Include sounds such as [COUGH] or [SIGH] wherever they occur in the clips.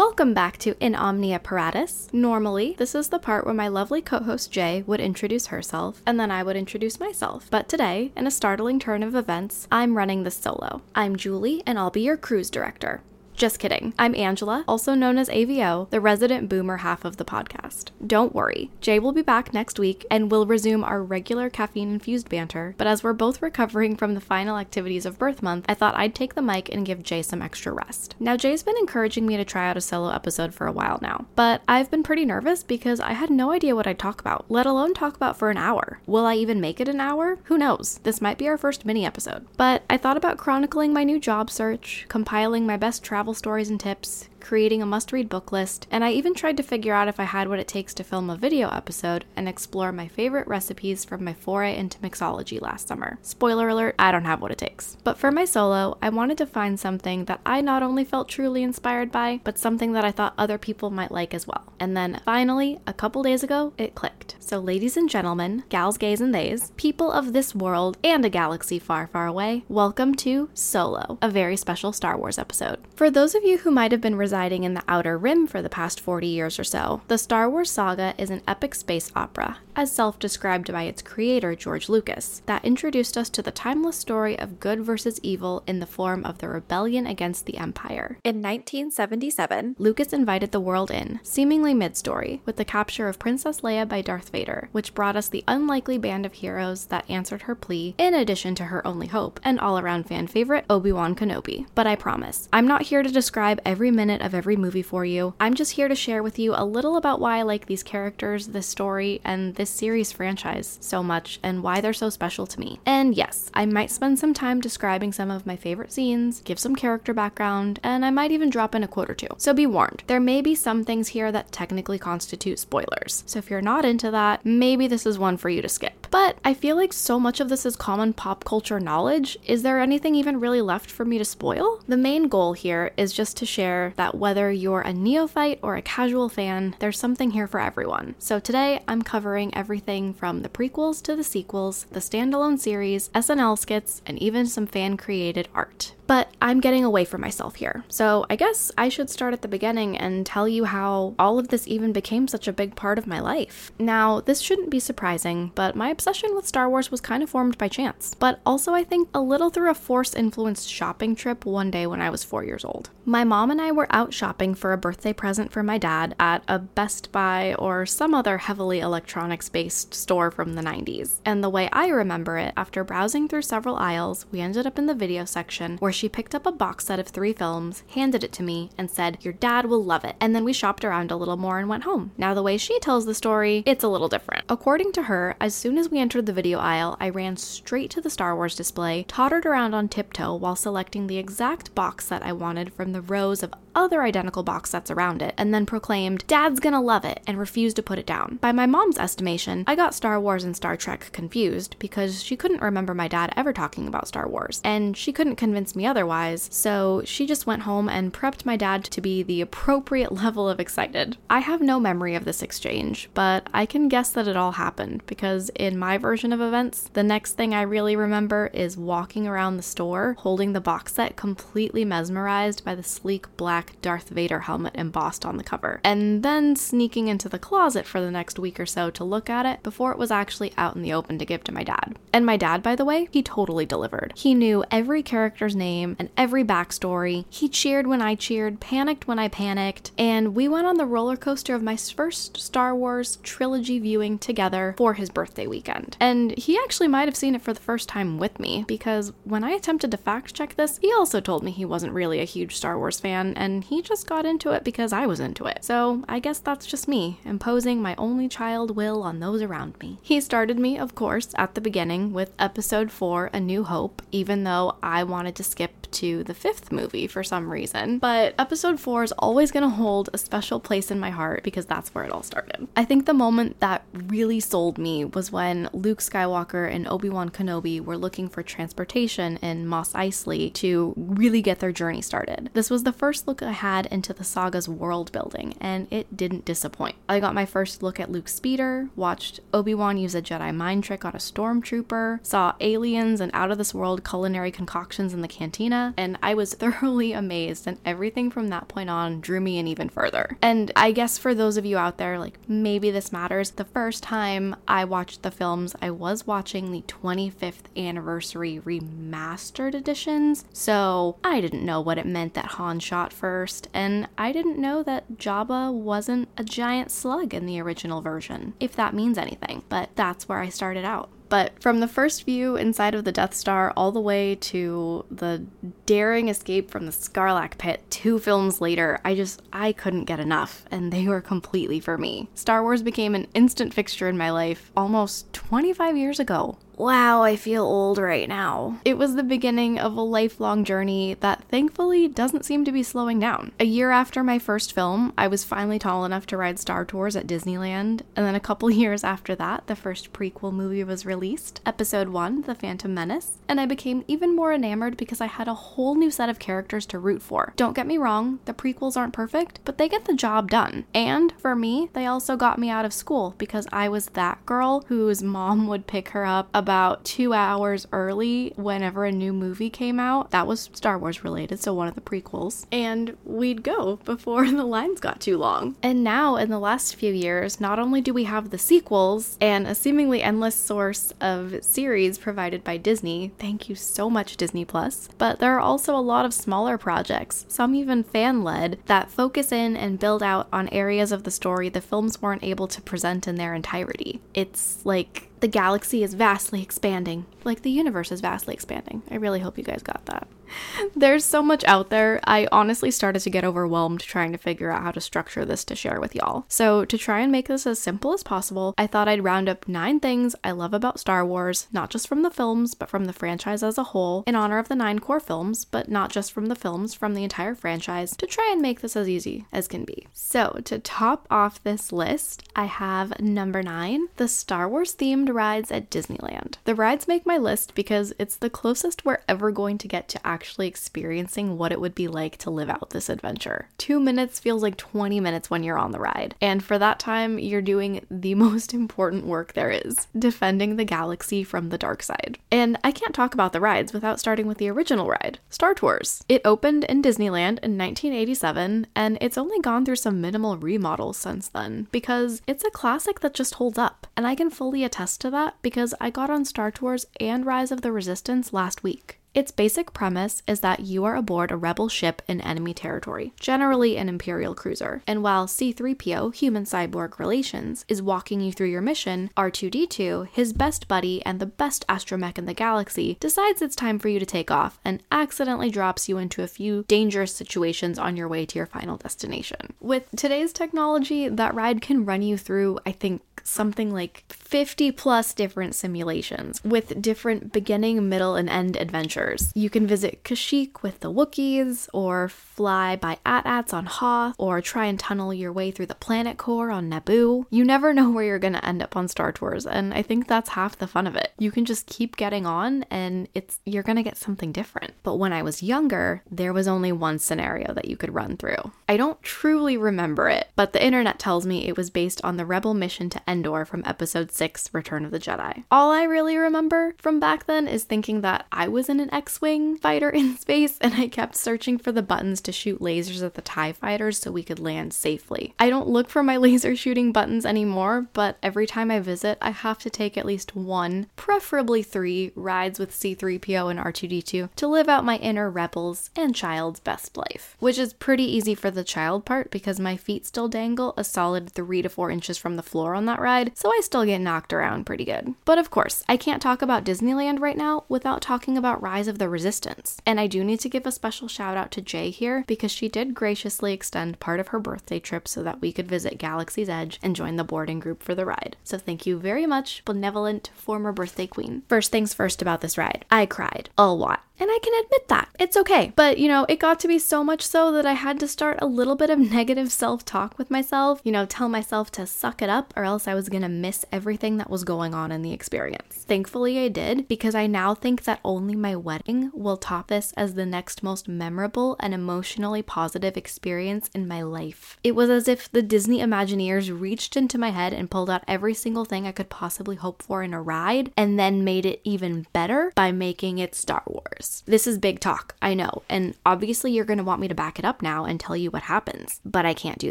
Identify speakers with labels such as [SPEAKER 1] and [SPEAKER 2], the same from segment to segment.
[SPEAKER 1] Welcome back to In Omnia Paratus. Normally, this is the part where my lovely co host Jay would introduce herself, and then I would introduce myself. But today, in a startling turn of events, I'm running this solo. I'm Julie, and I'll be your cruise director. Just kidding. I'm Angela, also known as AVO, the resident boomer half of the podcast. Don't worry, Jay will be back next week and we'll resume our regular caffeine infused banter. But as we're both recovering from the final activities of birth month, I thought I'd take the mic and give Jay some extra rest. Now, Jay's been encouraging me to try out a solo episode for a while now, but I've been pretty nervous because I had no idea what I'd talk about, let alone talk about for an hour. Will I even make it an hour? Who knows? This might be our first mini episode. But I thought about chronicling my new job search, compiling my best travel travel stories and tips, creating a must read book list, and I even tried to figure out if I had what it takes to film a video episode and explore my favorite recipes from my foray into mixology last summer. Spoiler alert, I don't have what it takes. But for my solo, I wanted to find something that I not only felt truly inspired by, but something that I thought other people might like as well. And then finally, a couple days ago, it clicked. So, ladies and gentlemen, gals, gays, and theys, people of this world and a galaxy far, far away, welcome to Solo, a very special Star Wars episode. For those of you who might have been residing in the Outer Rim for the past 40 years or so, the Star Wars saga is an epic space opera, as self described by its creator, George Lucas, that introduced us to the timeless story of good versus evil in the form of the rebellion against the Empire. In 1977, Lucas invited the world in, seemingly mid story, with the capture of Princess Leia by Darth Vader, which brought us the unlikely band of heroes that answered her plea, in addition to her only hope, and all around fan favorite, Obi Wan Kenobi. But I promise, I'm not here to describe every minute of every movie for you. I'm just here to share with you a little about why I like these characters, this story, and this series franchise so much, and why they're so special to me. And yes, I might spend some time describing some of my favorite scenes, give some character background, and I might even drop in a quote or two. So be warned, there may be some things here that technically constitute spoilers. So if you're not into that, maybe this is one for you to skip. But I feel like so much of this is common pop culture knowledge. Is there anything even really left for me to spoil? The main goal here is just to share that whether you're a neophyte or a casual fan, there's something here for everyone. So today I'm covering everything from the prequels to the sequels, the standalone series, SNL skits, and even some fan created art. But I'm getting away from myself here. So I guess I should start at the beginning and tell you how all of this even became such a big part of my life. Now, this shouldn't be surprising, but my obsession with Star Wars was kind of formed by chance, but also I think a little through a force influenced shopping trip one day when I was four years old. My mom and I were out shopping for a birthday present for my dad at a Best Buy or some other heavily electronics based store from the 90s. And the way I remember it, after browsing through several aisles, we ended up in the video section where she picked up a box set of three films, handed it to me, and said, Your dad will love it. And then we shopped around a little more and went home. Now, the way she tells the story, it's a little different. According to her, as soon as we entered the video aisle, I ran straight to the Star Wars display, tottered around on tiptoe while selecting the exact box set I wanted from the rows of other identical box sets around it, and then proclaimed, Dad's gonna love it, and refused to put it down. By my mom's estimation, I got Star Wars and Star Trek confused because she couldn't remember my dad ever talking about Star Wars, and she couldn't convince me otherwise, so she just went home and prepped my dad to be the appropriate [LAUGHS] level of excited. I have no memory of this exchange, but I can guess that it all happened because in my version of events, the next thing I really remember is walking around the store holding the box set completely mesmerized by the sleek black Darth Vader helmet embossed on the cover, and then sneaking into the closet for the next week or so to look at it before it was actually out in the open to give to my dad. And my dad, by the way, he totally delivered. He knew every character's name and every backstory. He cheered when I cheered, panicked when I panicked, and we went on the roller coaster of my first Star Wars trilogy viewing together for his birthday weekend. And he actually might have seen it for the first time with me because when I attempted to fact check this, he also told me he wasn't really a huge Star Wars fan and he just got into it because I was into it. So I guess that's just me, imposing my only child will on those around me. He started me, of course, at the beginning with episode 4, A New Hope, even though I wanted to skip to the fifth movie for some reason. But episode 4 is always going to hold a special place in my heart because that's where it all started. I think the moment that really sold me was when Luke Skywalker and Obi Wan Kenobi were looking for transportation in Mos Eisley to really get their journey started. This was the first location I had into the saga's world building, and it didn't disappoint. I got my first look at Luke's speeder, watched Obi Wan use a Jedi mind trick on a stormtrooper, saw aliens and out of this world culinary concoctions in the cantina, and I was [LAUGHS] thoroughly amazed, and everything from that point on drew me in even further. And I guess for those of you out there, like maybe this matters, the first time I watched the films, I was watching the 25th anniversary remastered editions, so I didn't know what it meant that Han shot first, and I didn't know that Jabba wasn't a giant slug in the original version, if that means anything, but that's where I started out. But from the first view inside of the Death Star all the way to the daring escape from the Sarlacc pit two films later, I just, I couldn't get enough, and they were completely for me. Star Wars became an instant fixture in my life almost 25 years ago. Wow, I feel old right now. It was the beginning of a lifelong journey that thankfully doesn't seem to be slowing down. A year after my first film, I was finally tall enough to ride Star Tours at Disneyland, and then a couple [LAUGHS] years after that, the first prequel movie was released, Episode 1, The Phantom Menace, and I became even more enamored because I had a whole new set of characters to root for. Don't get me wrong, the prequels aren't perfect, but they get the job done. And for me, they also got me out of school because I was that girl whose mom would pick her up about about two hours early whenever a new movie came out. That was Star Wars related, so one of the prequels. And we'd go before [LAUGHS] the lines got too long. And now, in the last few years, not only do we have the sequels and a seemingly endless source of series provided by Disney, thank you so much, Disney Plus, but there are also a lot of smaller projects, some even fan led, that focus in and build out on areas of the story the films weren't able to present in their entirety. It's like the galaxy is vastly expanding, like the universe is vastly expanding. I really hope you guys got that. [LAUGHS] There's so much out there. I honestly started to get overwhelmed trying to figure out how to structure this to share with y'all. So, to try and make this as simple as possible, I thought I'd round up nine things I love about Star Wars, not just from the films, but from the franchise as a whole, in honor of the nine core films, but not just from the films, from the entire franchise, to try and make this as easy as can be. So, to top off this list, I have number nine the Star Wars themed rides at Disneyland. The rides make my list because it's the closest we're ever going to get to actually experiencing what it would be like to live out this adventure. Two minutes feels like 20 minutes when you're on the ride. And for that time, you're doing the [LAUGHS] most important work there is defending the galaxy from the dark side. And I can't talk about the rides without starting with the original ride, Star Tours. It opened in Disneyland in 1987, and it's only gone through some minimal remodels since then because it's a classic that just holds up. And I can fully attest to that because I got on Star Tours and Rise of the Resistance last week. Its basic premise is that you are aboard a rebel ship in enemy territory, generally an Imperial cruiser, and while C3PO, human cyborg relations, is walking you through your mission, R2D2, his best buddy and the best astromech in the galaxy, decides it's time for you to take off and accidentally drops you into a few dangerous situations on your way to your final destination. With today's technology, that ride can run you through, I think, something like 50 plus different simulations with different beginning, middle, and end adventures. You can visit Kashyyyk with the Wookiees, or fly by AT-ATs on Hoth, or try and tunnel your way through the planet core on Naboo. You never know where you're to end up on Star Tours, and I think that's half the fun of it. You can just keep getting on, and it's you're to get something different. But when I was younger, there was only one scenario that you could run through. I don't truly remember it, but the internet tells me it was based on the Rebel mission to Endor from Episode 6 Return of the Jedi. All I really remember from back then is thinking that I was in an X Wing fighter in [LAUGHS] space and I kept searching for the buttons to shoot lasers at the TIE fighters so we could land safely. I don't look for my [LAUGHS] laser shooting buttons anymore, but every time I visit, I have to take at least one, preferably three, rides with C3PO and R2D2 to live out my inner rebels and child's best life. Which is pretty easy for the child part because my feet still dangle a solid three to four inches from the floor on that ride, so I still get knocked around pretty good. But of course, I can't talk about Disneyland right now without talking about Rise of the Resistance. And I do need to give a special shout out to Jay here because she did graciously extend part of her birthday trip so that we could visit Galaxy's Edge and join the boarding group for the ride. So thank you very much, benevolent former birthday queen. First things first about this ride I cried a lot And I can admit that. It's okay. But, you know, it got to be so much so that I had to start a little bit of [LAUGHS] negative self talk with myself, you know, tell myself to suck it up or else I was to miss everything that was going on in the experience. Thankfully, I did because I now think that only my wedding will top this as the next most memorable and emotionally positive experience in my life. It was as if the Disney Imagineers reached into my head and pulled out every single thing I could possibly hope for in a ride and then made it even better by making it Star Wars. This is big talk, I know, and obviously you're going to want me to back it up now and tell you what happens, but I can't do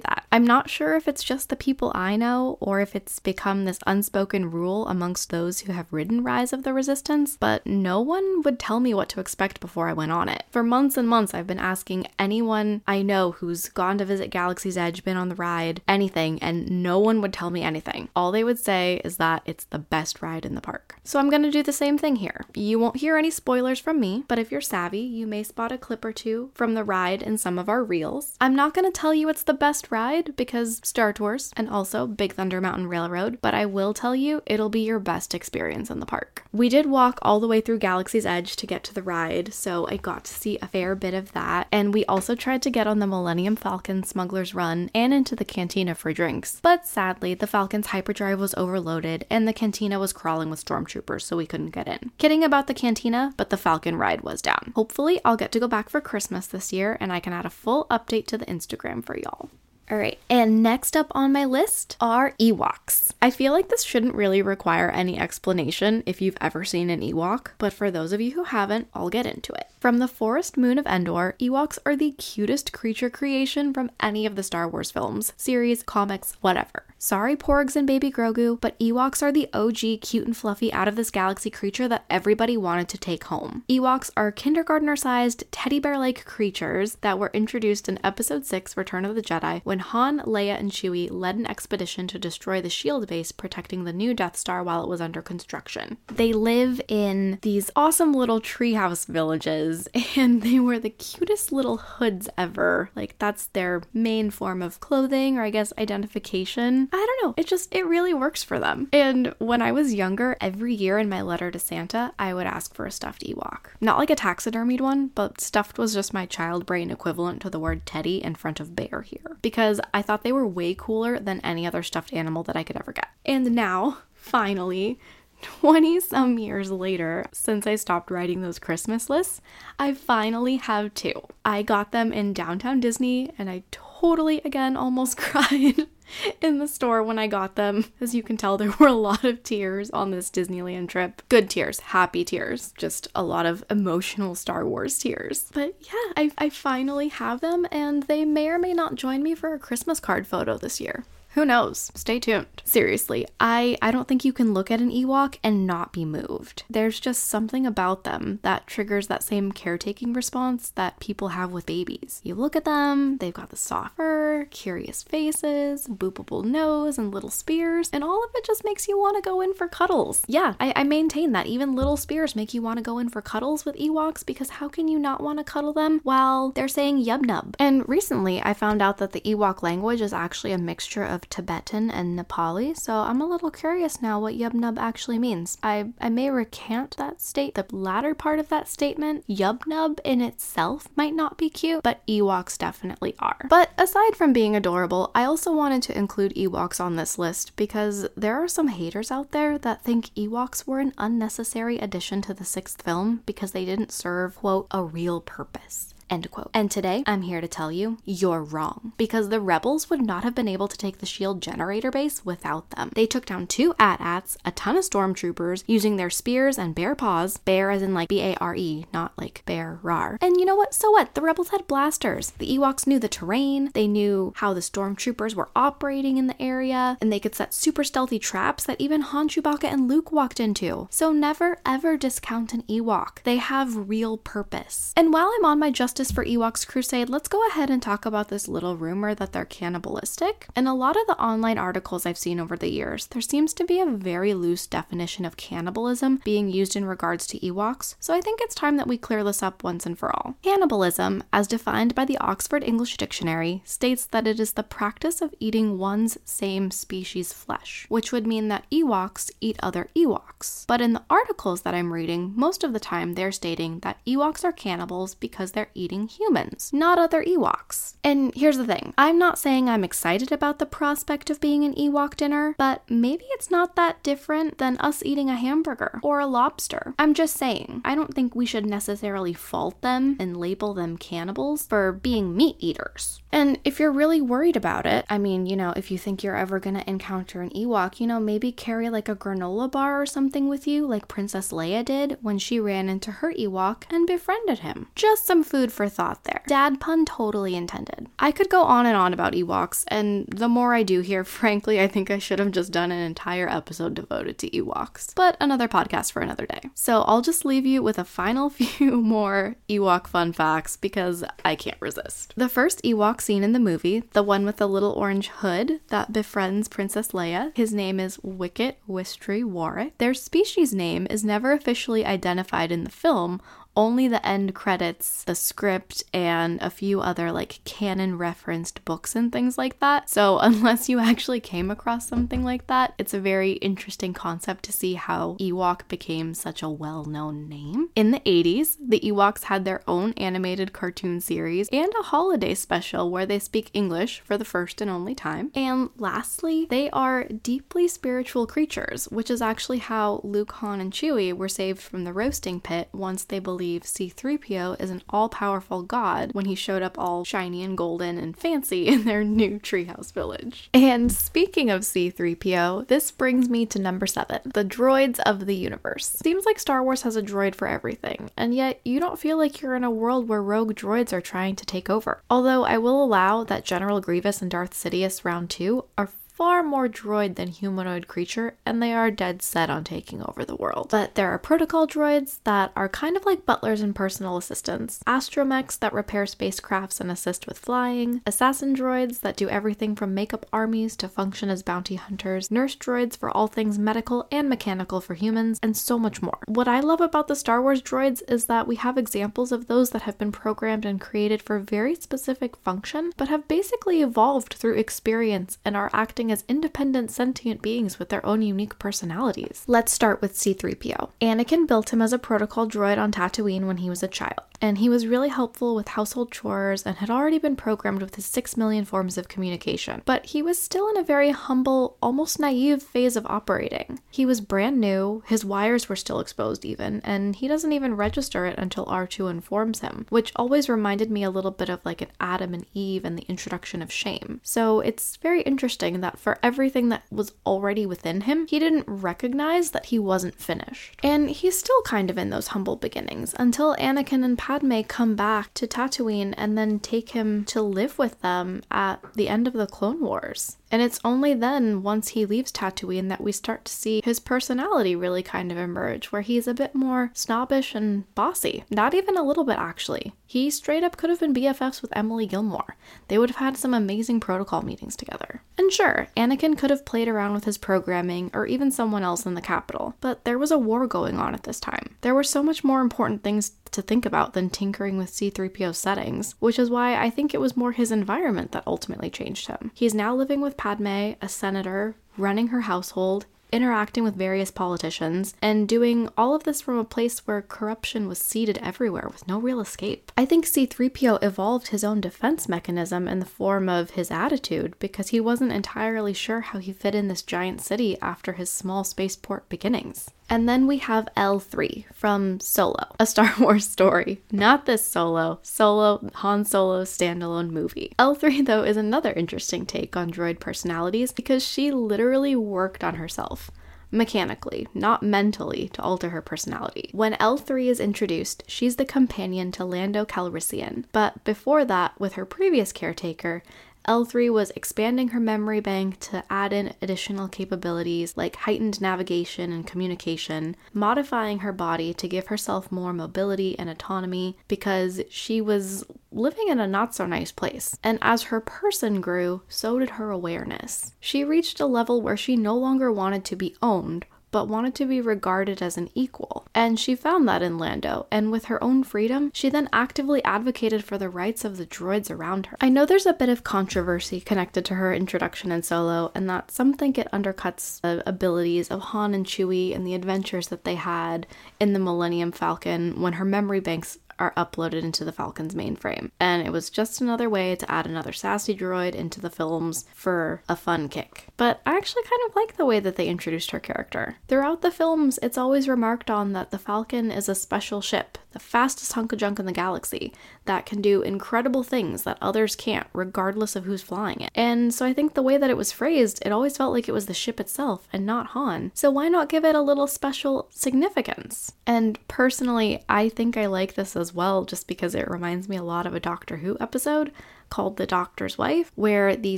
[SPEAKER 1] that. I'm not sure if it's just the people I know or if it's become this unspoken rule amongst those who have ridden Rise of the Resistance, but no one would tell me what to expect before I went on it. For months and months, I've been asking anyone I know who's gone to visit Galaxy's Edge, been on the ride, anything, and no one would tell me anything. All they would say is that it's the best ride in the park. So I'm gonna do the same thing here. You won't hear any spoilers from me, but if you're savvy, you may spot a clip or two from the ride in some of our reels. I'm not gonna tell you it's the best ride because Star Tours and also Big Thunder Mountain Railroad, but I will tell you it'll be your best experience in the park. We did walk all the way through Galaxy's Edge to get to the ride, so I got to see a fair bit of that, and we also tried to get on the Millennium Falcon Smuggler's Run and into the cantina for drinks. But sadly, the Falcon's hyperdrive was overloaded and the cantina was crawling with stormtroopers, so we couldn't get in. Kidding about the cantina, but the Falcon ride was down. Hopefully, I'll get to go back for Christmas this year and I can add a full update to the Instagram for y'all. All right, and next up on my list are Ewoks. I feel like this shouldn't really require any explanation if you've ever seen an Ewok, but for those of you who haven't, I'll get into it. From the forest moon of Endor, Ewoks are the cutest creature creation from any of the Star Wars films, series, comics, whatever. Sorry, Porgs and Baby Grogu, but Ewoks are the OG cute and fluffy out of this galaxy creature that everybody wanted to take home. Ewoks are kindergartner sized, teddy bear like creatures that were introduced in Episode 6 Return of the Jedi when Han, Leia, and Chewie led an expedition to destroy the shield base protecting the new Death Star while it was under construction. They live in these awesome little treehouse villages, [LAUGHS] and they wear the cutest little hoods ever. Like, that's their main form of clothing, or I guess identification. I don't know. It just, it really works for them. And when I was younger, every year in my letter to Santa, I would ask for a stuffed Ewok. Not like a taxidermied one, but stuffed was just my child brain equivalent to the word teddy in front of bear here. Because I thought they were way cooler than any other stuffed animal that I could ever get. And now, finally, [LAUGHS] 20 some years later, since I stopped writing those Christmas lists, I finally have two. I got them in downtown Disney and I totally, again, almost [LAUGHS] cried [LAUGHS] in the store when I got them. As you can tell, there were a lot of tears on this Disneyland trip. Good tears, happy tears, just a lot of emotional Star Wars tears. But yeah, I, I finally have them, and they may or may not join me for a Christmas card photo this year. Who knows? Stay tuned. Seriously, I I don't think you can look at an Ewok and not be moved. There's just something about them that triggers that same caretaking response that people have with babies. You look at them, they've got the soft fur, curious faces, boopable nose, and little spears, and all of it just makes you want to go in for cuddles. Yeah, I, I maintain that even little spears make you want to go in for cuddles with Ewoks because how can you not want to cuddle them while they're saying yub nub? And recently I found out that the Ewok language is actually a mixture of Tibetan and Nepali, so I'm a little curious now what Yubnub actually means. I, I may recant that state. The latter part of that statement, Yubnub in itself might not be cute, but Ewoks definitely are. But aside from being adorable, I also wanted to include Ewoks on this list because there are some haters out there that think Ewoks were an unnecessary addition to the sixth film because they didn't serve, quote, a real purpose. End quote. And today, I'm here to tell you, you're wrong. Because the rebels would not have been able to take the shield generator base without them. They took down two AT-ATs, a ton of stormtroopers, using their spears and bare paws, bear as in like B-A-R-E, not like bear rar. And you know what? So what? The rebels had blasters. The Ewoks knew the terrain, they knew how the stormtroopers were operating in the area, and they could set super stealthy traps that even Han, Chewbacca, and Luke walked into. So never ever discount an Ewok. They have real purpose. And while I'm on my just Justice for Ewoks Crusade, let's go ahead and talk about this little rumor that they're cannibalistic. In a lot of the online articles I've seen over the years, there seems to be a very loose definition of cannibalism being used in regards to Ewoks, so I think it's time that we clear this up once and for all. Cannibalism, as defined by the Oxford English Dictionary, states that it is the practice of eating one's same species flesh, which would mean that Ewoks eat other Ewoks. But in the articles that I'm reading, most of the time they're stating that Ewoks are cannibals because they're eating humans, not other Ewoks. And here's the thing I'm not saying I'm excited about the prospect of being an Ewok dinner, but maybe it's not that different than us eating a hamburger or a lobster. I'm just saying, I don't think we should necessarily fault them and label them cannibals for being meat eaters. And if you're really worried about it, I mean, you know, if you think you're ever gonna encounter an Ewok, you know, maybe carry like a granola bar or something with you, like Princess Leia did when she ran into her Ewok and befriended him. Just some food for thought there. Dad pun totally intended. I could go on and on about Ewoks, and the more I do here, [LAUGHS] frankly, I think I should have just done an entire episode devoted to Ewoks. But another podcast for another day. So I'll just leave you with a final [LAUGHS] few more Ewok fun facts because I can't resist. The first Ewok scene in the movie, the one with the little orange hood that befriends Princess Leia, his name is Wicket Wystri Warrick. Their species name is never officially identified in the film, only the end credits, the script, and a few other like canon referenced books and things like that. So, [LAUGHS] unless you actually came across something like that, it's a very interesting concept to see how Ewok became such a well known name. In the 80s, the Ewoks had their own animated cartoon series and a holiday special where they speak English for the first and only time. And lastly, they are deeply spiritual creatures, which is actually how Luke, Han, and Chewie were saved from the roasting pit once they believed believe C3PO is an all powerful god when he showed up all shiny and golden and fancy [LAUGHS] in their new treehouse village. And speaking of C3PO, this brings me to number seven the droids of the universe. Seems like Star Wars has a droid for everything, and yet you don't feel like you're in a world where rogue droids are trying to take over. Although I will allow that General Grievous and Darth Sidious Round 2 are far more droid than humanoid creature, and they are dead set on taking over the world. But there are protocol droids that are kind of like butlers and personal assistants, astromechs that repair spacecrafts and assist with flying, assassin droids that do everything from make up armies to function as bounty hunters, nurse droids for all things medical and mechanical for humans, and so much more. What I love about the Star Wars droids is that we have examples of those that have been programmed and created for very specific function, but have basically evolved through experience and are acting as independent sentient beings with their own unique personalities. Let's start with C3PO. Anakin built him as a protocol droid on Tatooine when he was a child and he was really helpful with household chores and had already been programmed with his 6 million forms of communication. But he was still in a very humble, almost naive phase of operating. He was brand new, his wires were still exposed even, and he doesn't even register it until R2 informs him, which always reminded me a little bit of like an Adam and Eve and the introduction of shame. So it's very interesting that for everything that was already within him, he didn't recognize that he wasn't finished. And he's still kind of in those humble beginnings until Anakin and Padme come back to Tatooine and then take him to live with them at the end of the Clone Wars. And it's only then, once he leaves Tatooine, that we start to see his personality really kind of emerge, where he's a bit more snobbish and bossy. Not even a little bit, actually. He straight up could have been BFFs with Emily Gilmore. They would have had some amazing protocol meetings together. And sure, Anakin could have played around with his programming, or even someone else in the capital, but there was a war going on at this time. There were so much more important things to think about than tinkering with C3PO settings, which is why I think it was more his environment that ultimately changed him. He's now living with Padme, a senator, running her household, interacting with various politicians, and doing all of this from a place where corruption was seeded everywhere with no real escape. I think C3PO evolved his own defense mechanism in the form of his attitude because he wasn't entirely sure how he fit in this giant city after his small spaceport beginnings. And then we have L3 from Solo, a Star [LAUGHS] Wars story. Not this Solo, Solo, Han Solo standalone movie. L3, though, is another interesting take on droid personalities because she literally worked on herself mechanically, not mentally, to alter her personality. When L3 is introduced, she's the companion to Lando Calrissian, but before that, with her previous caretaker, L3 was expanding her memory bank to add in additional capabilities like heightened navigation and communication, modifying her body to give herself more mobility and autonomy because she was living in a not so nice place. And as her person grew, so did her awareness. She reached a level where she no longer wanted to be owned but wanted to be regarded as an equal. And she found that in Lando, and with her own freedom, she then actively advocated for the rights of the droids around her. I know there's a bit of controversy connected to her introduction in Solo, and that some think it undercuts the abilities of Han and Chewie and the adventures that they had in the Millennium Falcon when her memory banks are uploaded into the Falcon's mainframe. And it was just another way to add another sassy droid into the films for a fun kick. But I actually kind of like the way that they introduced her character. Throughout the films, it's always remarked on that the Falcon is a special ship, the fastest hunk of junk in the galaxy, that can do incredible things that others can't, regardless of who's flying it. And so I think the way that it was phrased, it always felt like it was the ship itself and not Han. So why not give it a little special significance? And personally, I think I like this as well, just because it reminds me a lot of a Doctor Who episode called The Doctor's Wife, where the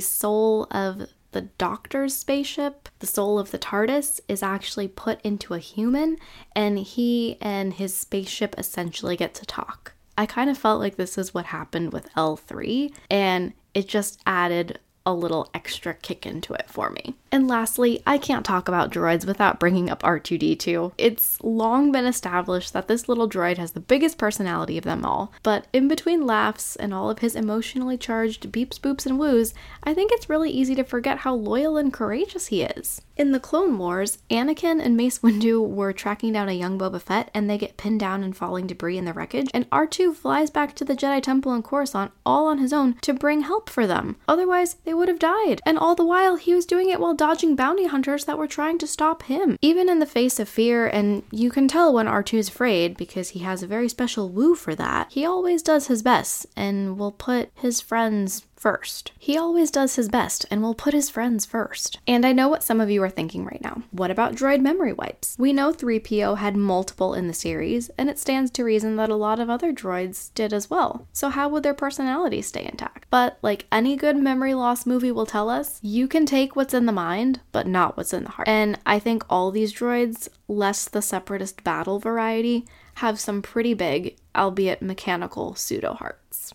[SPEAKER 1] soul of the doctor's spaceship, the soul of the TARDIS, is actually put into a human, and he and his spaceship essentially get to talk. I kind of felt like this is what happened with L3, and it just added a little extra kick into it for me. And lastly, I can't talk about droids without bringing up R2D2. It's long been established that this little droid has the biggest personality of them all, but in between laughs and all of his emotionally charged beeps, boops, and woos, I think it's really easy to forget how loyal and courageous he is. In the Clone Wars, Anakin and Mace Windu were tracking down a young Boba Fett and they get pinned down and falling debris in the wreckage, and R2 flies back to the Jedi Temple in Coruscant all on his own to bring help for them. Otherwise, they would have died. And all the while, he was doing it while dodging bounty hunters that were trying to stop him. Even in the face of fear, and you can tell when R2 is afraid because he has a very special woo for that, he always does his best and will put his friends first. He always does his best and will put his friends first. And I know what some of you are thinking right now. What about droid memory wipes? We know 3PO had multiple in the series, and it stands to reason that a lot of other droids did as well. So, how would their personalities stay intact? But, like any good memory loss movie will tell us, you can take what's in the mind, but not what's in the heart. And I think all these droids, less the separatist battle variety, have some pretty big, albeit mechanical, pseudo hearts.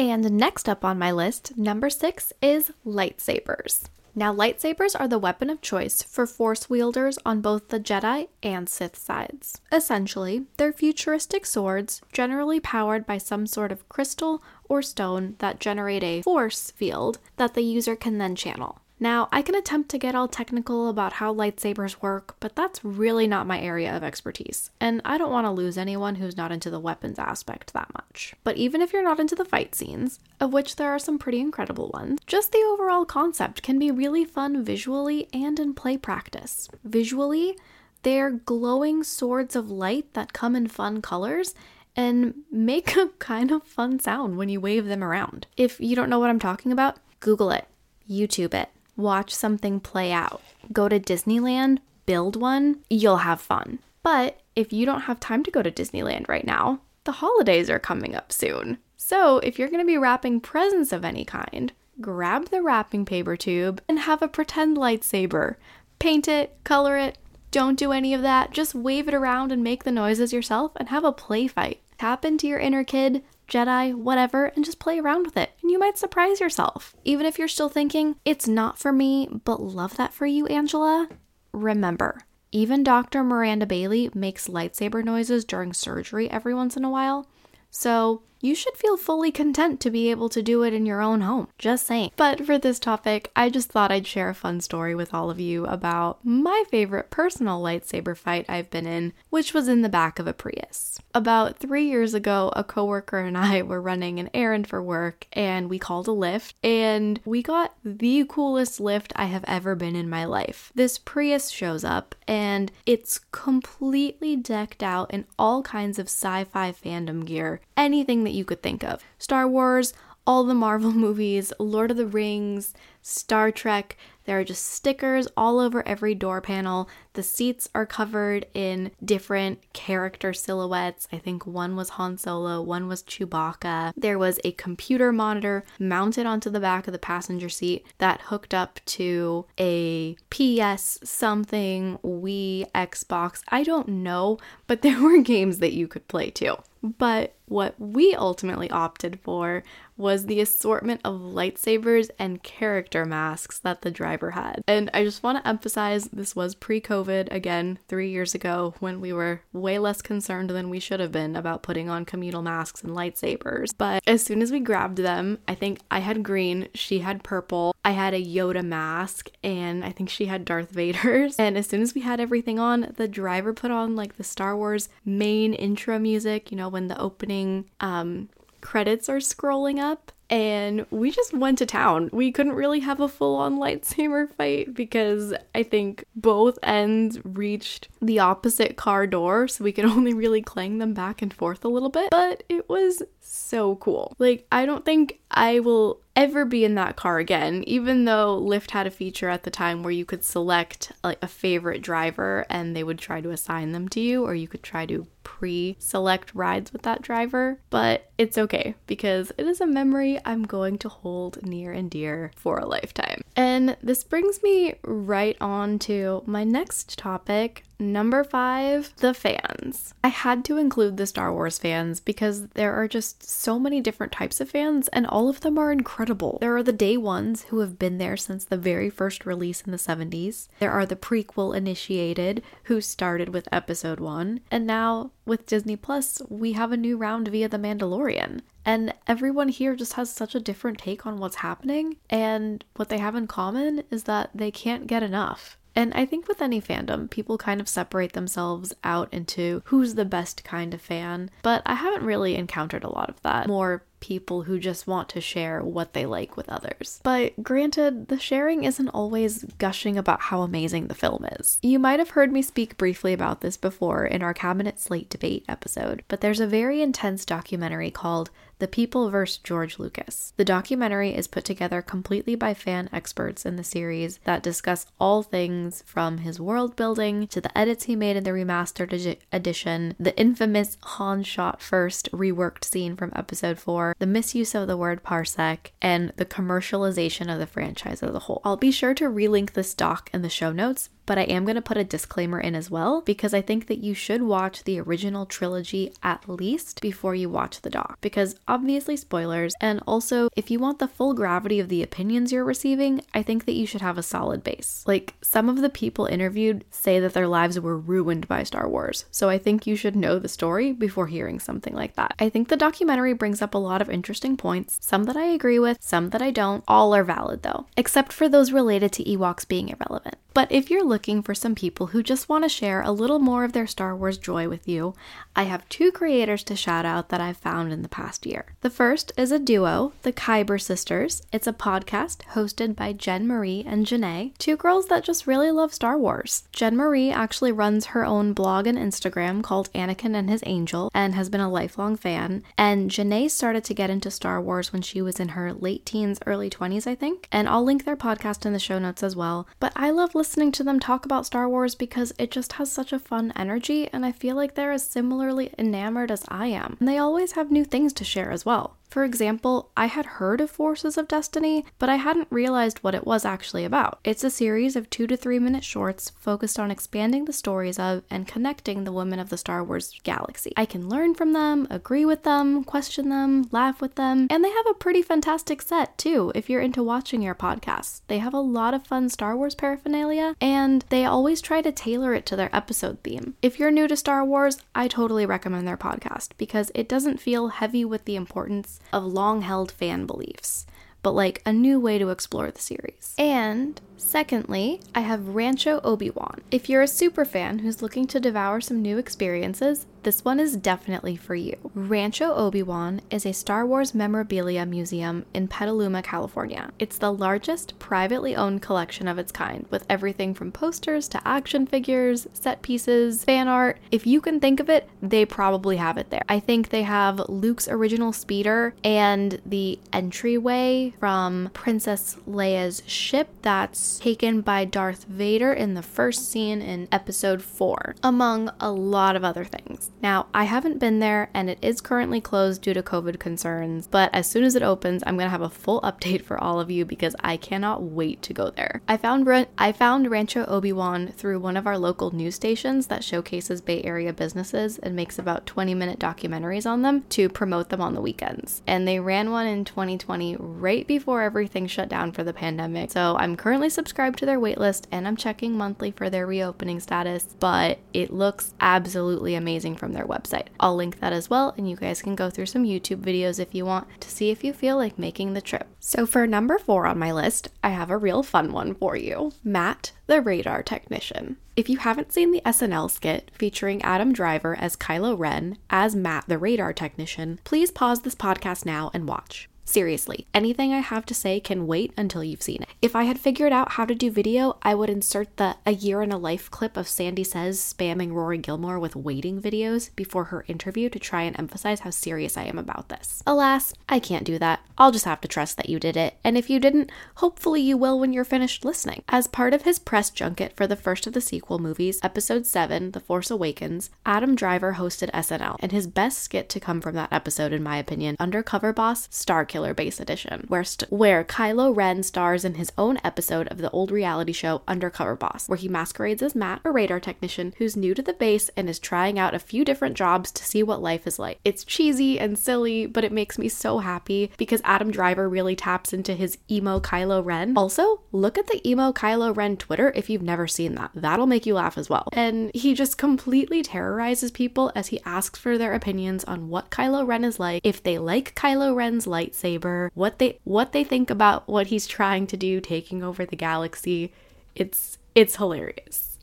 [SPEAKER 1] And next up on my list, number six is lightsabers. Now, lightsabers are the weapon of choice for Force wielders on both the Jedi and Sith sides. Essentially, they're futuristic swords, generally powered by some sort of crystal or stone that generate a force field that the user can then channel. Now, I can attempt to get all technical about how lightsabers work, but that's really not my area of expertise, and I don't want to lose anyone who's not into the weapons aspect that much. But even if you're not into the fight scenes, of which there are some pretty incredible ones, just the overall concept can be really fun visually and in play practice. Visually, they're glowing swords of light that come in fun colors and make [LAUGHS] a kind of fun sound when you wave them around. If you don't know what I'm talking about, Google it, YouTube it watch something play out. Go to Disneyland, build one, you'll have fun. But if you don't have time to go to Disneyland right now, the holidays are coming up soon. So if you're going to be wrapping presents of any kind, grab the wrapping paper tube and have a pretend lightsaber. Paint it, color it, don't do any of that. Just wave it around and make the noises yourself and have a play fight. Tap into your inner kid, Jedi, whatever, and just play around with it. And you might surprise yourself. Even if you're still thinking, it's not for me, but love that for you, Angela. Remember, even Dr. Miranda Bailey makes lightsaber noises during surgery every once in a while. So you should feel fully content to be able to do it in your own home. Just saying. But for this topic, I just thought I'd share a fun story with all of you about my favorite personal lightsaber fight I've been in, which was in the back of a Prius. About three years ago, a coworker and I were running an errand for work and we called a Lyft and we got the coolest Lyft I have ever been in my life. This Prius shows up and it's completely decked out in all kinds of sci fi fandom gear, anything that that you could think of. Star Wars, all the Marvel [LAUGHS] movies, Lord of the Rings, Star Trek, There are just stickers all over every door panel. The seats are covered in different character silhouettes. I think one was Han Solo, one was Chewbacca. There was a computer monitor mounted onto the back of the passenger seat that hooked up to a PS something, Wii, Xbox. I don't know, but [LAUGHS] there were games that you could play too. But what we ultimately opted for was the assortment of lightsabers and character masks that the driver had. And I just want to emphasize this was pre COVID, again, three years ago, when we were way less concerned than we should have been about putting on communal masks and lightsabers. But as soon as we grabbed them, I think I had green, she had purple, I had a Yoda mask, and I think she had Darth Vader's. [LAUGHS] And as soon as we had everything on, the driver put on like the Star Wars main intro music, you know, when the opening um, credits are scrolling up and we just went to town. We couldn't really have a full on lightsaber [LAUGHS] fight because I think both ends reached the opposite car door, so we could [LAUGHS] only really clang them back and forth a little bit. But it was so cool. Like, I don't think I will ever be in that car again, even though Lyft had a feature at the time where you could select like a favorite driver and they would try to assign them to you, or you could try to pre select rides with that driver. But it's okay because it is a memory I'm going to hold near and dear for a lifetime. And this brings me right on to my next topic, Number five, the fans. I had to include the Star Wars fans because there are just so many different types of fans, and all of them are incredible. There are the day ones who have been there since the very first release in the 70s. There are the prequel initiated who started with episode one, and now with Disney Plus, we have a new round via The Mandalorian. And everyone here just has such a different take on what's happening, and what they have in common is that they can't get enough. And I think with any fandom, people kind of separate themselves out into who's the best kind of fan, but I haven't really encountered a lot of that. More people who just want to share what they like with others. But granted, the sharing isn't always gushing about how amazing the film is. You might have heard me speak briefly about this before in our Cabinet Slate debate episode, but there's a very intense documentary called the People vs. George Lucas. The documentary is put together completely by fan experts in the series that discuss all things from his world building to the edits he made in the remastered edition, the infamous Han shot first reworked scene from episode 4, the misuse of the word parsec, and the commercialization of the franchise as a whole. I'll be sure to relink this doc in the show notes, but I am going to put a disclaimer in as well because I think that you should watch the original trilogy at least before you watch the doc because obviously spoilers and also if you want the full gravity of the opinions you're receiving, I think that you should have a solid base. Like some of the people interviewed say that their lives were ruined by Star Wars. So I think you should know the story before hearing something like that. I think the documentary brings up a lot of interesting points, some that I agree with, some that I don't. All are valid though, except for those related to Ewoks being irrelevant. But if you're looking for some people who just want to share a little more of their Star Wars joy with you, I have two creators to shout out that I've found in the past year. The first is a duo, the Kyber Sisters. It's a podcast hosted by Jen Marie and Janae, two girls that just really love Star Wars. Jen Marie actually runs her own blog and Instagram called Anakin and His Angel and has been a lifelong fan. And Janae started to get into Star Wars when she was in her late teens, early 20s, I think. And I'll link their podcast in the show notes as well. But I love listening to them talk about Star Wars because it just has such a fun energy, and I feel like they're as similarly enamored as I am. And they always have new things to share as well. For example, I had heard of Forces of Destiny, but I hadn't realized what it was actually about. It's a series of two to three minute shorts focused on expanding the stories of and connecting the women of the Star Wars galaxy. I can learn from them, agree with them, question them, laugh with them, and they have a pretty fantastic set too if you're into watching your podcasts. They have a lot of fun Star Wars paraphernalia, and they always try to tailor it to their episode theme. If you're new to Star Wars, I totally recommend their podcast because it doesn't feel heavy with the importance of long held fan beliefs, but like a new way to explore the series. And secondly, I have Rancho Obi Wan. If you're a super fan who's looking to devour some new experiences, this one is definitely for you. Rancho Obi-Wan is a Star Wars memorabilia museum in Petaluma, California. It's the largest privately owned collection of its kind, with everything from posters to action figures, set pieces, fan art. If you can think of it, they probably have it there. I think they have Luke's original speeder and the entryway from Princess Leia's ship that's taken by Darth Vader in the first scene in episode 4, among a lot of other things. Now, I haven't been there and it is currently closed due to COVID concerns, but as soon as it opens, I'm going to have a full [LAUGHS] update for all of you because I cannot wait to go there. I found I found Rancho Obi-Wan through one of our local news stations that showcases Bay Area businesses and makes about 20 minute documentaries on them to promote them on the weekends. And they ran one in 2020 right before everything shut down for the pandemic. So I'm currently subscribed to their waitlist and I'm checking monthly for their reopening status, but it looks absolutely amazing from their website. I'll link that as well, and you guys can go through some YouTube videos if you want to see if you feel like making the trip. So, for number four on my list, I have a real fun one for you Matt, the radar technician. If you haven't seen the SNL skit featuring Adam Driver as Kylo Ren as Matt, the radar technician, please pause this podcast now and watch. Seriously, anything I have to say can wait until you've seen it. If I had figured out how to do video, I would insert the a year in a life clip of Sandee Says spamming Rory Gilmore with waiting videos before her interview to try and emphasize how serious I am about this. Alas, I can't do that. I'll just have to trust that you did it, and if you didn't, hopefully you will when you're finished listening. As part of his press junket for the first of the sequel movies, Episode 7, The Force Awakens, Adam Driver hosted SNL, and his best skit to come from that episode, in my opinion, Undercover Boss, Starkiller Base Edition, where, st- where Kylo Ren stars in his own episode of the old reality show Undercover Boss, where he masquerades as Matt, a radar technician who's new to the base and is trying out a few different jobs to see what life is like. It's cheesy and silly, but it makes me so happy because Adam Driver really taps into his emo Kylo Ren. Also, look at the emo Kylo Ren Twitter if you've never seen that. That'll make you laugh as well. And he just completely terrorizes people as he asks for their opinions on what Kylo Ren is like, if they like Kylo Ren's lightsaber lightsaber, what they what they think about what he's trying to do taking over the galaxy. It's it's hilarious.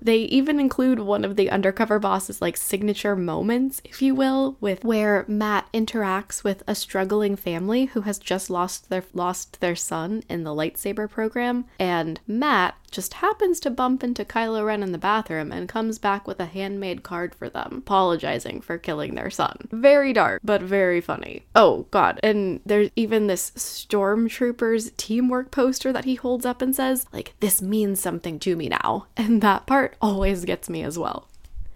[SPEAKER 1] They even include one of the undercover boss's like signature moments, if you will, with where Matt interacts with a struggling family who has just lost their lost their son in the lightsaber program, and Matt just happens to bump into Kylo Ren in the bathroom and comes back with a handmade card for them, apologizing for killing their son. Very dark, but very funny. Oh, God. And there's even this Stormtroopers teamwork poster that he holds up and says, like, this means something to me now. [LAUGHS] And that part always gets me as well.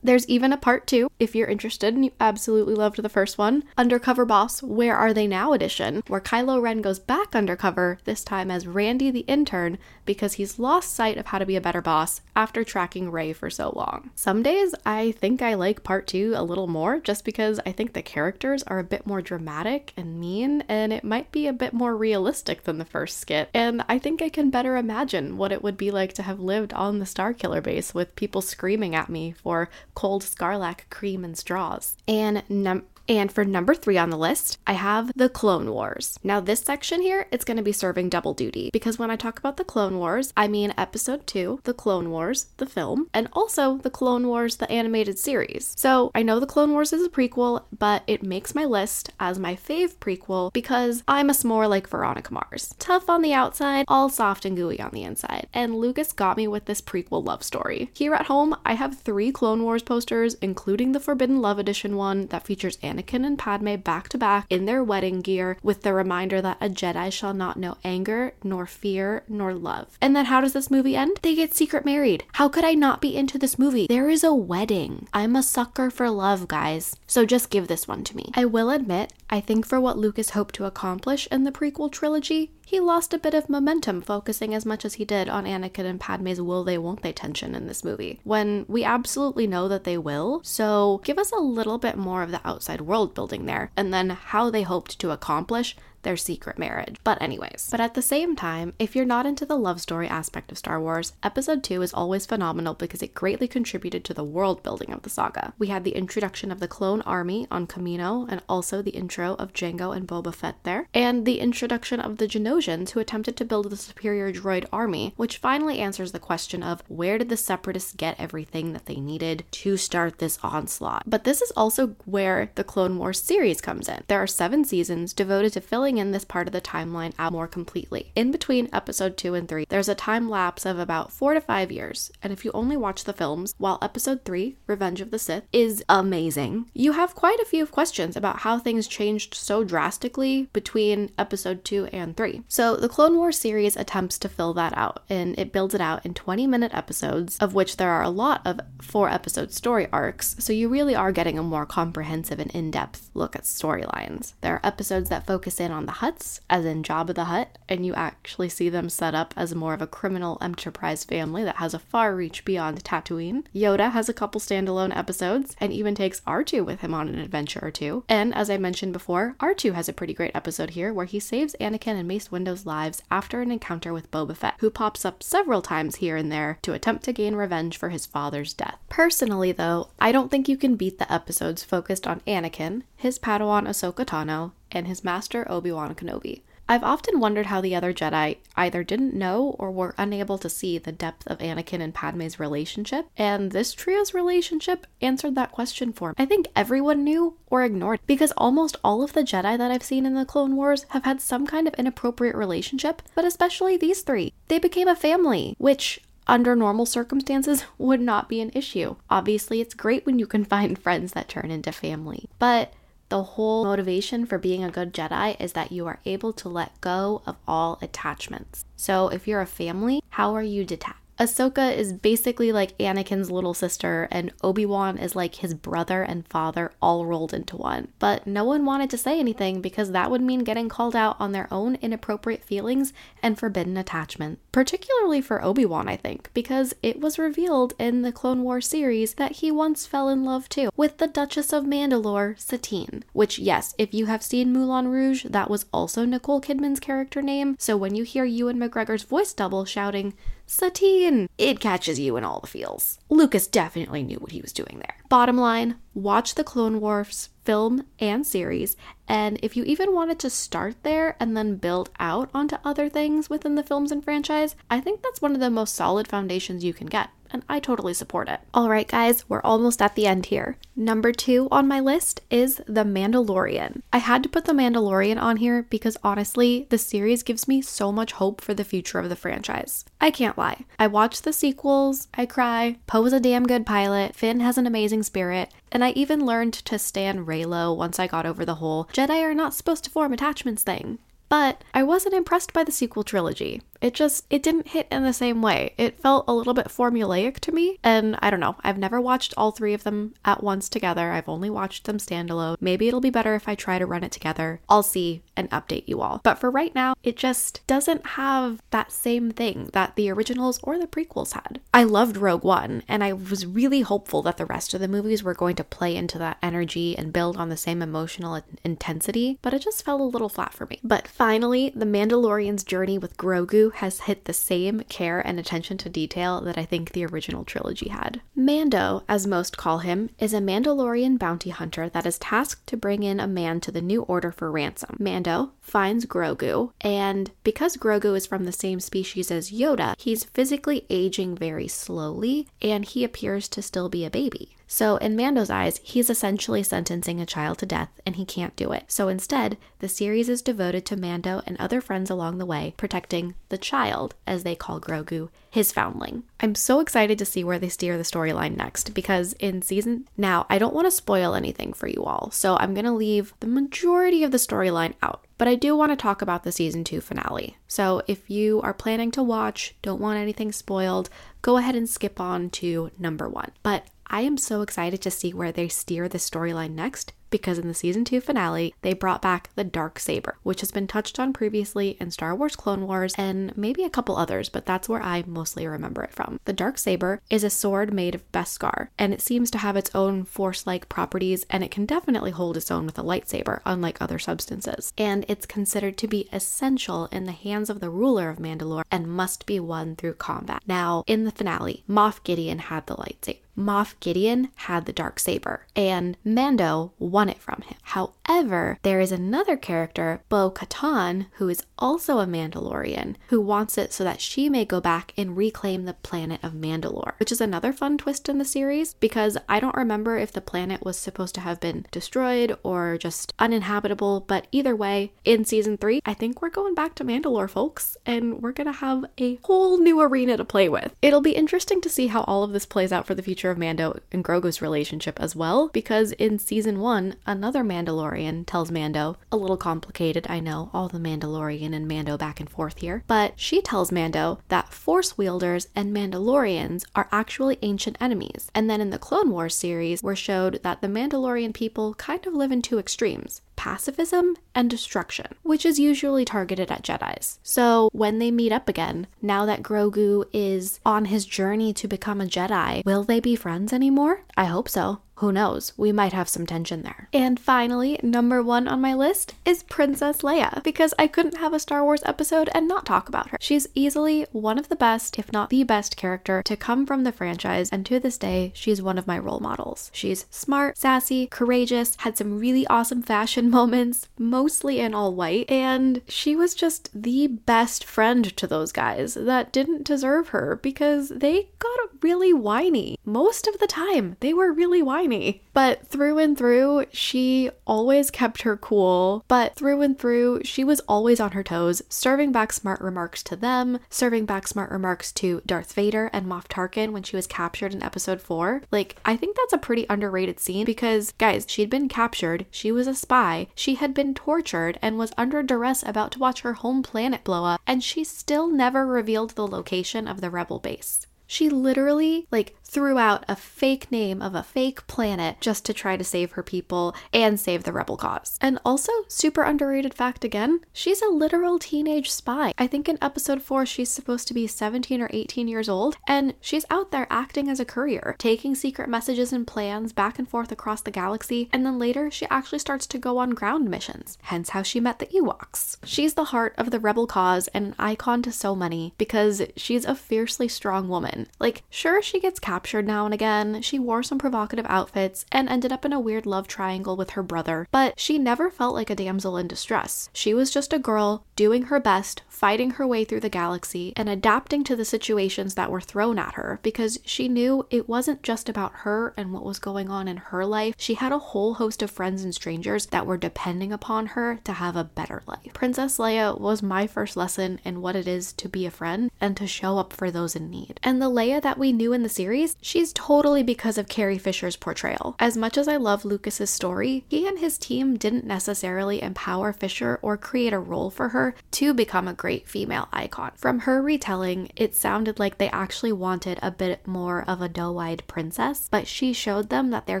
[SPEAKER 1] There's even a part two, if you're interested and you absolutely loved the first one Undercover Boss, Where Are They Now edition, where Kylo Ren goes back undercover, this time as Randy the intern, because he's lost sight of how to be a better boss after tracking Rey for so long. Some days I think I like part two a little more just because I think the characters are a bit more dramatic and mean, and it might be a bit more realistic than the first skit. And I think I can better imagine what it would be like to have lived on the Starkiller base with people screaming at me for cold Sarlacc cream and straws. And num- and for number three on the list, I have the Clone Wars. Now, this section here, it's going to be serving double duty because when I talk about the Clone Wars, I mean episode two, the Clone Wars, the film, and also the Clone Wars, the animated series. So I know the Clone Wars is a prequel, but it makes my list as my fave prequel because I'm a s'more like Veronica Mars. Tough on the outside, all soft and gooey on the inside. And Lucas got me with this prequel love story. Here at home, I have three Clone Wars posters, including the Forbidden Love Edition one that features Anakin Anakin and Padme back to back in their wedding gear with the reminder that a Jedi shall not know anger, nor fear, nor love. And then how does this movie end? They get secret married. How could I not be into this movie? There is a wedding. I'm a sucker for love, guys. So just give this one to me. I will admit, I think for what Lucas hoped to accomplish in the prequel trilogy, he lost a bit of momentum focusing as much as he did on Anakin and Padme's will they won't they tension in this movie, when we absolutely know that they will. So give us a little bit more of the outside world building there, and then how they hoped to accomplish their secret marriage. But, anyways, but at the same time, if you're not into the love story aspect of Star Wars, episode 2 is always phenomenal because it greatly contributed to the world building of the saga. We had the introduction of the clone army on Kamino and also the intro of Jango and Boba Fett there, and the introduction of the Geonosians who attempted to build the superior droid army, which finally answers the question of where did the separatists get everything that they needed to start this onslaught. But this is also where the Clone Wars series comes in. There are 7 seasons devoted to filling filling in this part of the timeline out more completely. In between episode 2 and 3, there's a time lapse of about 4 to 5 years, and if you only watch the films, while episode 3, Revenge of the Sith, is amazing, you have quite a few questions about how things changed so drastically between episode 2 and 3. So the Clone Wars series attempts to fill that out, and it builds it out in 20 minute episodes, of which there are a lot of 4 episode story arcs, so you really are getting a more comprehensive and in depth look at storylines. There are episodes that focus in on the Hutts, as in Jabba the Hutt, and you actually see them set up as more of a criminal enterprise family that has a far reach beyond Tatooine. Yoda has a couple standalone episodes and even takes R2 with him on an adventure or two. And as I mentioned before, R2 has a pretty great episode here where he saves Anakin and Mace Windu's lives after an encounter with Boba Fett, who pops up several times here and there to attempt to gain revenge for his father's death. Personally, though, I don't think you can beat the episodes focused on Anakin, his Padawan Ahsoka Tano, and his master Obi Wan Kenobi. I've often wondered how the other Jedi either didn't know or were unable to see the depth of Anakin and Padme's relationship, and this trio's relationship answered that question for me. I think everyone knew or ignored because almost all of the Jedi that I've seen in the Clone Wars have had some kind of inappropriate relationship, but especially these three. They became a family, which under normal circumstances would not be an issue. Obviously, it's great when you can [LAUGHS] find friends that turn into family, but the whole motivation for being a good Jedi is that you are able to let go of all attachments. So, if you're a family, how are you detached? Ahsoka is basically like Anakin's little sister, and Obi Wan is like his brother and father all rolled into one. But no one wanted to say anything because that would mean getting called out on their own inappropriate feelings and forbidden attachment. Particularly for Obi Wan, I think, because it was revealed in the Clone War series that he once fell in love too with the Duchess of Mandalore, Satine. Which, yes, if you have seen Moulin Rouge, that was also Nicole Kidman's character name. So when you hear Ewan McGregor's voice double shouting, Satine. It catches you in all the feels. Lucas definitely knew what he was doing there. Bottom line, watch the Clone Wars film and series, and if you even wanted to start there and then build out onto other things within the films and franchise, I think that's one of the most solid foundations you can get and I totally support it. All right, guys, we're almost at the end here. Number two on my list is The Mandalorian. I had to put The Mandalorian on here because honestly, the series gives me so much hope for the future of the franchise. I can't lie. I watch the sequels, I cry, Poe is a damn good pilot, Finn has an amazing spirit, and I even learned to stand Reylo once I got over the whole Jedi are not supposed to form attachments thing. But I wasn't impressed by the sequel trilogy. It just it didn't hit in the same way. It felt a little bit formulaic to me, and I don't know. I've never watched all 3 of them at once together. I've only watched them standalone. Maybe it'll be better if I try to run it together. I'll see and update you all. But for right now, it just doesn't have that same thing that the originals or the prequels had. I loved Rogue One, and I was really hopeful that the rest of the movies were going to play into that energy and build on the same emotional intensity, but it just fell a little flat for me. But finally, The Mandalorian's journey with Grogu has hit the same care and attention to detail that I think the original trilogy had. Mando, as most call him, is a Mandalorian bounty hunter that is tasked to bring in a man to the New Order for ransom. Mando finds Grogu, and because Grogu is from the same species as Yoda, he's physically aging very slowly and he appears to still be a baby. So, in Mando's eyes, he's essentially sentencing a child to death, and he can't do it. So, instead, the series is devoted to Mando and other friends along the way, protecting the child, as they call Grogu, his foundling. I'm so excited to see where they steer the storyline next because in season now, I don't want to spoil anything for you all, so I'm going to leave the majority of the storyline out. But I do want to talk about the season 2 finale. So if you are planning to watch, don't want anything spoiled, go ahead and skip on to number 1. But I am so excited to see where they steer the storyline next because in the season 2 finale, they brought back the dark saber, which has been touched on previously in Star Wars Clone Wars and maybe a couple others, but that's where I mostly remember it from. The dark saber is a sword made of Beskar, and it seems to have its own force-like properties and it can definitely hold its own with a lightsaber, unlike other substances. And it's considered to be essential in the hands of the ruler of Mandalore and must be won through combat. Now, in the finale, Moff Gideon had the lightsaber. Moff Gideon had the dark saber, and Mando won it from him. However, there is another character, Bo Katan, who is also a Mandalorian, who wants it so that she may go back and reclaim the planet of Mandalore, which is another fun twist in the series because I don't remember if the planet was supposed to have been destroyed or just uninhabitable, but either way, in season three, I think we're going back to Mandalore, folks, and we're gonna have a whole new arena to play with. It'll be interesting to see how all of this plays out for the future of Mando and Grogu's relationship as well, because in season one, another Mandalorian tells Mando, a little complicated, I know, all the Mandalorian and Mando back and forth here, but she tells Mando that Force wielders and Mandalorians are actually ancient enemies. And then in the Clone Wars series, we're showed that the Mandalorian people kind of live in two extremes pacifism and destruction, which is usually targeted at Jedi's. So when they meet up again, now that Grogu is on his journey to become a Jedi, will they be friends anymore? I hope so. Who knows? We might have some tension there. And finally, number one on my list is Princess Leia, because I couldn't have a Star Wars episode and not talk about her. She's easily one of the best, if not the best character to come from the franchise, and to this day, she's one of my role models. She's smart, sassy, courageous, had some really awesome fashion [LAUGHS] moments, mostly in all white, and she was just the best friend to those guys that didn't deserve her because they got really whiny. Most of the time, they were really whiny tiny. But through and through, she always kept her cool. But through and through, she was always on her toes, serving back smart remarks to them, serving back smart remarks to Darth Vader and Moff Tarkin when she was captured in episode 4. Like, I think that's a pretty underrated scene because, guys, she'd been captured, she was a spy, she had been tortured and was under duress about to watch her home planet blow up, and she still never revealed the location of the rebel base. She literally like threw out a fake name of a fake planet just to try to save her people and save the rebel cause. And also, super underrated fact again, she's a literal teenage spy. I think in episode 4 she's supposed to be 17 or 18 years old and she's out there acting as a courier, taking secret messages and plans back and forth across the galaxy, and then later she actually starts to go on ground missions, hence how she met the Ewoks. She's the heart of the rebel cause and an icon to so many because she's a fiercely strong woman. Like, sure, she gets captured captured now and again. She wore some provocative outfits and ended up in a weird love triangle with her brother, but she never felt like a damsel in distress. She was just a girl doing her best, fighting her way through the galaxy, and adapting to the situations that were thrown at her because she knew it wasn't just about her and what was going on in her life. She had a whole host of friends and strangers that were depending upon her to have a better life. Princess Leia was my first lesson in what it is to be a friend and to show up for those in need. And the Leia that we knew in the series she's totally because of Carrie Fisher's portrayal. As much as I love Lucas's story, he and his team didn't necessarily empower Fisher or create a role for her to become a great female icon. From her retelling, it sounded like they actually wanted a bit more of a doe-eyed princess, but she showed them that there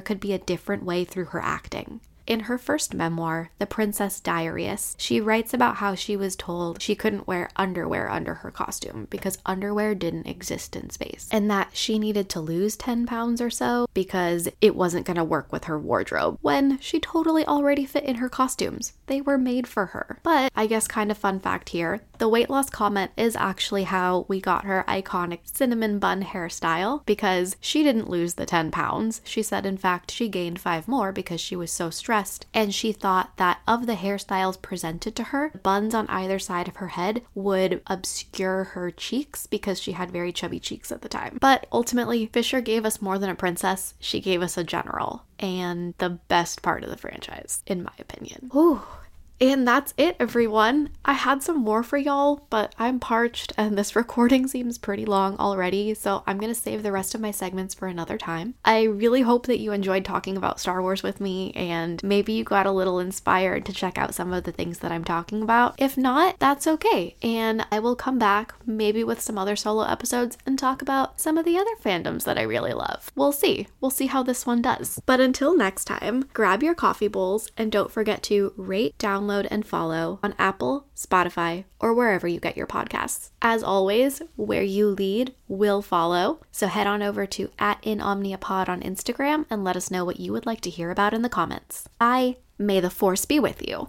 [SPEAKER 1] could be a different way through her acting. In her first memoir, The Princess Diaries, she writes about how she was told she couldn't wear underwear under her costume because underwear didn't exist in space, and that she needed to lose 10 pounds or so because it wasn't going to work with her wardrobe when she totally already fit in her costumes. They were made for her. But I guess, kind of fun fact here the weight loss comment is actually how we got her iconic cinnamon bun hairstyle because she didn't lose the 10 pounds. She said, in fact, she gained five more because she was so stressed and she thought that of the hairstyles presented to her, buns on either side of her head would obscure her cheeks because she had very chubby cheeks at the time. But ultimately, Fisher gave us more than a princess, she gave us a general and the best part of the franchise, in my opinion. Ooh, and that's it, everyone. I had some more for y'all, but I'm parched and this [LAUGHS] recording seems pretty long already, so I'm gonna save the rest of my segments for another time. I really hope that you enjoyed talking about Star Wars with me and maybe you got a little inspired to check out some of the things that I'm talking about. If not, that's okay, and I will come back maybe with some other solo episodes and talk about some of the other fandoms that I really love. We'll see. We'll see how this one does. But until next time, grab your coffee bowls and don't forget to rate, download, download, and follow on Apple, Spotify, or wherever you get your podcasts. As always, where you lead will follow. So head on over to at InOmniaPod on Instagram and let us know what you would like to hear about in the comments. Bye. May the force be with you.